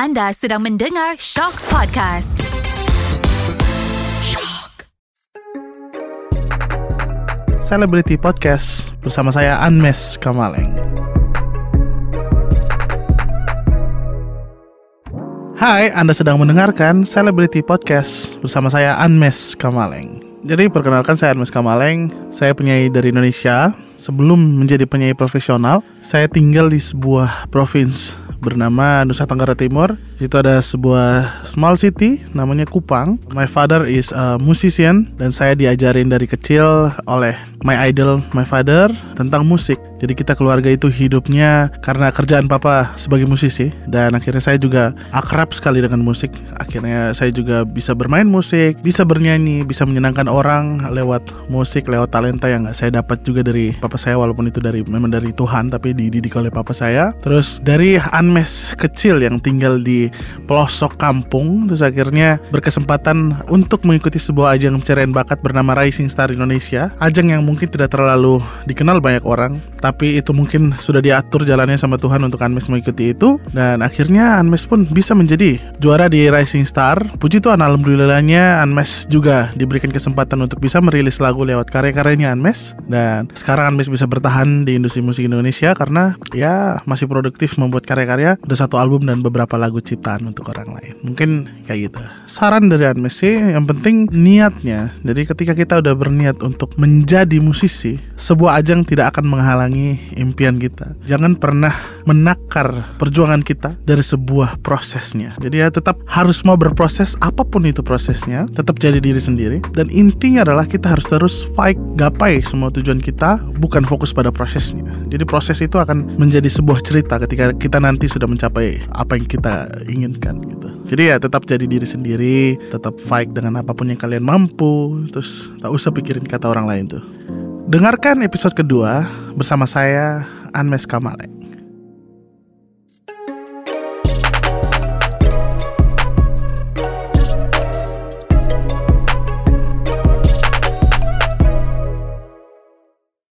Anda sedang mendengar Shock Podcast. Shock. Celebrity Podcast bersama saya Anmes Kamaleng. Hai, Anda sedang mendengarkan Celebrity Podcast bersama saya Anmes Kamaleng. Jadi perkenalkan saya Anmes Kamaleng, saya penyanyi dari Indonesia. Sebelum menjadi penyanyi profesional, saya tinggal di sebuah provinsi bernama Nusa Tenggara Timur. Itu ada sebuah small city namanya Kupang. My father is a musician dan saya diajarin dari kecil oleh my idol, my father tentang musik. Jadi kita keluarga itu hidupnya karena kerjaan papa sebagai musisi dan akhirnya saya juga akrab sekali dengan musik. Akhirnya saya juga bisa bermain musik, bisa bernyanyi, bisa menyenangkan orang lewat musik, lewat talenta yang saya dapat juga dari papa saya walaupun itu dari memang dari Tuhan tapi dididik oleh papa saya. Terus dari Anmes kecil yang tinggal di pelosok kampung terus akhirnya berkesempatan untuk mengikuti sebuah ajang pencarian bakat bernama Rising Star Indonesia. Ajang yang mungkin tidak terlalu dikenal banyak orang tapi itu mungkin sudah diatur jalannya sama Tuhan untuk Anmes mengikuti itu. Dan akhirnya Anmes pun bisa menjadi juara di Rising Star. Puji Tuhan alhamdulillahnya Anmes juga diberikan kesempatan untuk bisa merilis lagu lewat karya-karyanya Anmes. Dan sekarang Anmes bisa bertahan di industri musik Indonesia karena ya masih produktif membuat karya-karya. Udah satu album dan beberapa lagu ciptaan untuk orang lain mungkin kayak gitu saran dari Anmes sih yang penting niatnya jadi ketika kita udah berniat untuk menjadi musisi sebuah ajang tidak akan menghalangi impian kita. Jangan pernah menakar perjuangan kita dari sebuah prosesnya. Jadi ya tetap harus mau berproses apa pun itu prosesnya, tetap jadi diri sendiri dan intinya adalah kita harus terus fight gapai semua tujuan kita, bukan fokus pada prosesnya. Jadi proses itu akan menjadi sebuah cerita ketika kita nanti sudah mencapai apa yang kita inginkan gitu. Jadi ya tetap jadi diri sendiri, tetap fight dengan apa pun yang kalian mampu, terus tak usah pikirin kata orang lain tuh. Dengarkan episode kedua bersama saya Anmes Kamale.